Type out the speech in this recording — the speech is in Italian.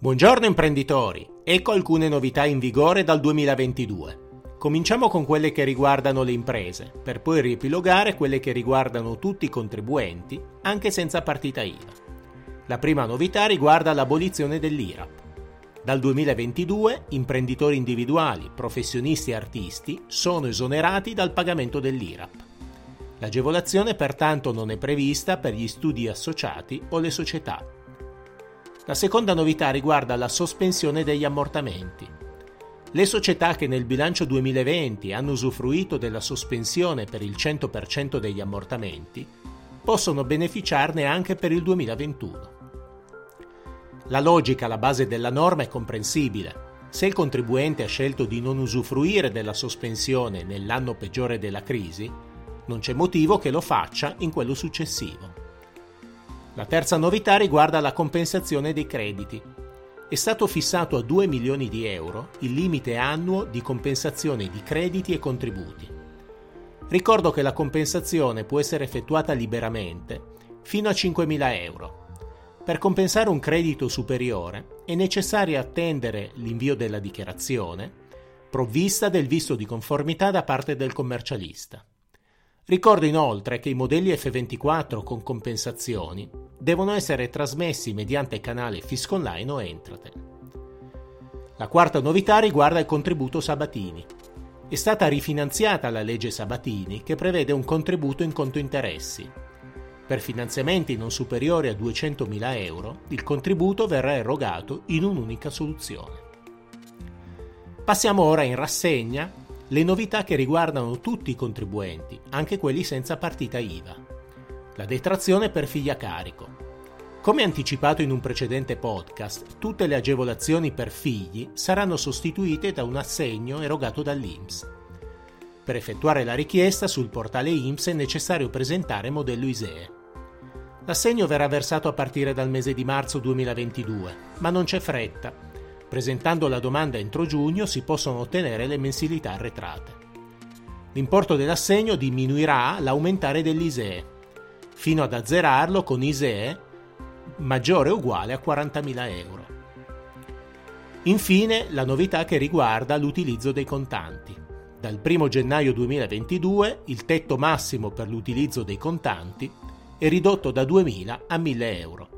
Buongiorno imprenditori, ecco alcune novità in vigore dal 2022. Cominciamo con quelle che riguardano le imprese, per poi riepilogare quelle che riguardano tutti i contribuenti, anche senza partita IVA. La prima novità riguarda l'abolizione dell'IRAP. Dal 2022 imprenditori individuali, professionisti e artisti sono esonerati dal pagamento dell'IRAP. L'agevolazione pertanto non è prevista per gli studi associati o le società la seconda novità riguarda la sospensione degli ammortamenti. Le società che nel bilancio 2020 hanno usufruito della sospensione per il 100% degli ammortamenti possono beneficiarne anche per il 2021. La logica alla base della norma è comprensibile. Se il contribuente ha scelto di non usufruire della sospensione nell'anno peggiore della crisi, non c'è motivo che lo faccia in quello successivo. La terza novità riguarda la compensazione dei crediti. È stato fissato a 2 milioni di euro il limite annuo di compensazione di crediti e contributi. Ricordo che la compensazione può essere effettuata liberamente fino a 5.000 euro. Per compensare un credito superiore è necessario attendere l'invio della dichiarazione, provvista del visto di conformità da parte del commercialista. Ricordo inoltre che i modelli F24 con compensazioni devono essere trasmessi mediante canale Fisco Online o Entratel. La quarta novità riguarda il contributo Sabatini. È stata rifinanziata la legge Sabatini che prevede un contributo in conto interessi. Per finanziamenti non superiori a 200.000 euro, il contributo verrà erogato in un'unica soluzione. Passiamo ora in rassegna le novità che riguardano tutti i contribuenti, anche quelli senza partita IVA. La detrazione per figli a carico. Come anticipato in un precedente podcast, tutte le agevolazioni per figli saranno sostituite da un assegno erogato dall'INPS. Per effettuare la richiesta sul portale INPS è necessario presentare modello ISEE. L'assegno verrà versato a partire dal mese di marzo 2022, ma non c'è fretta Presentando la domanda entro giugno si possono ottenere le mensilità arretrate. L'importo dell'assegno diminuirà all'aumentare dell'ISEE, fino ad azzerarlo con ISEE maggiore o uguale a 40.000 euro. Infine la novità che riguarda l'utilizzo dei contanti. Dal 1 gennaio 2022 il tetto massimo per l'utilizzo dei contanti è ridotto da 2.000 a 1.000 euro.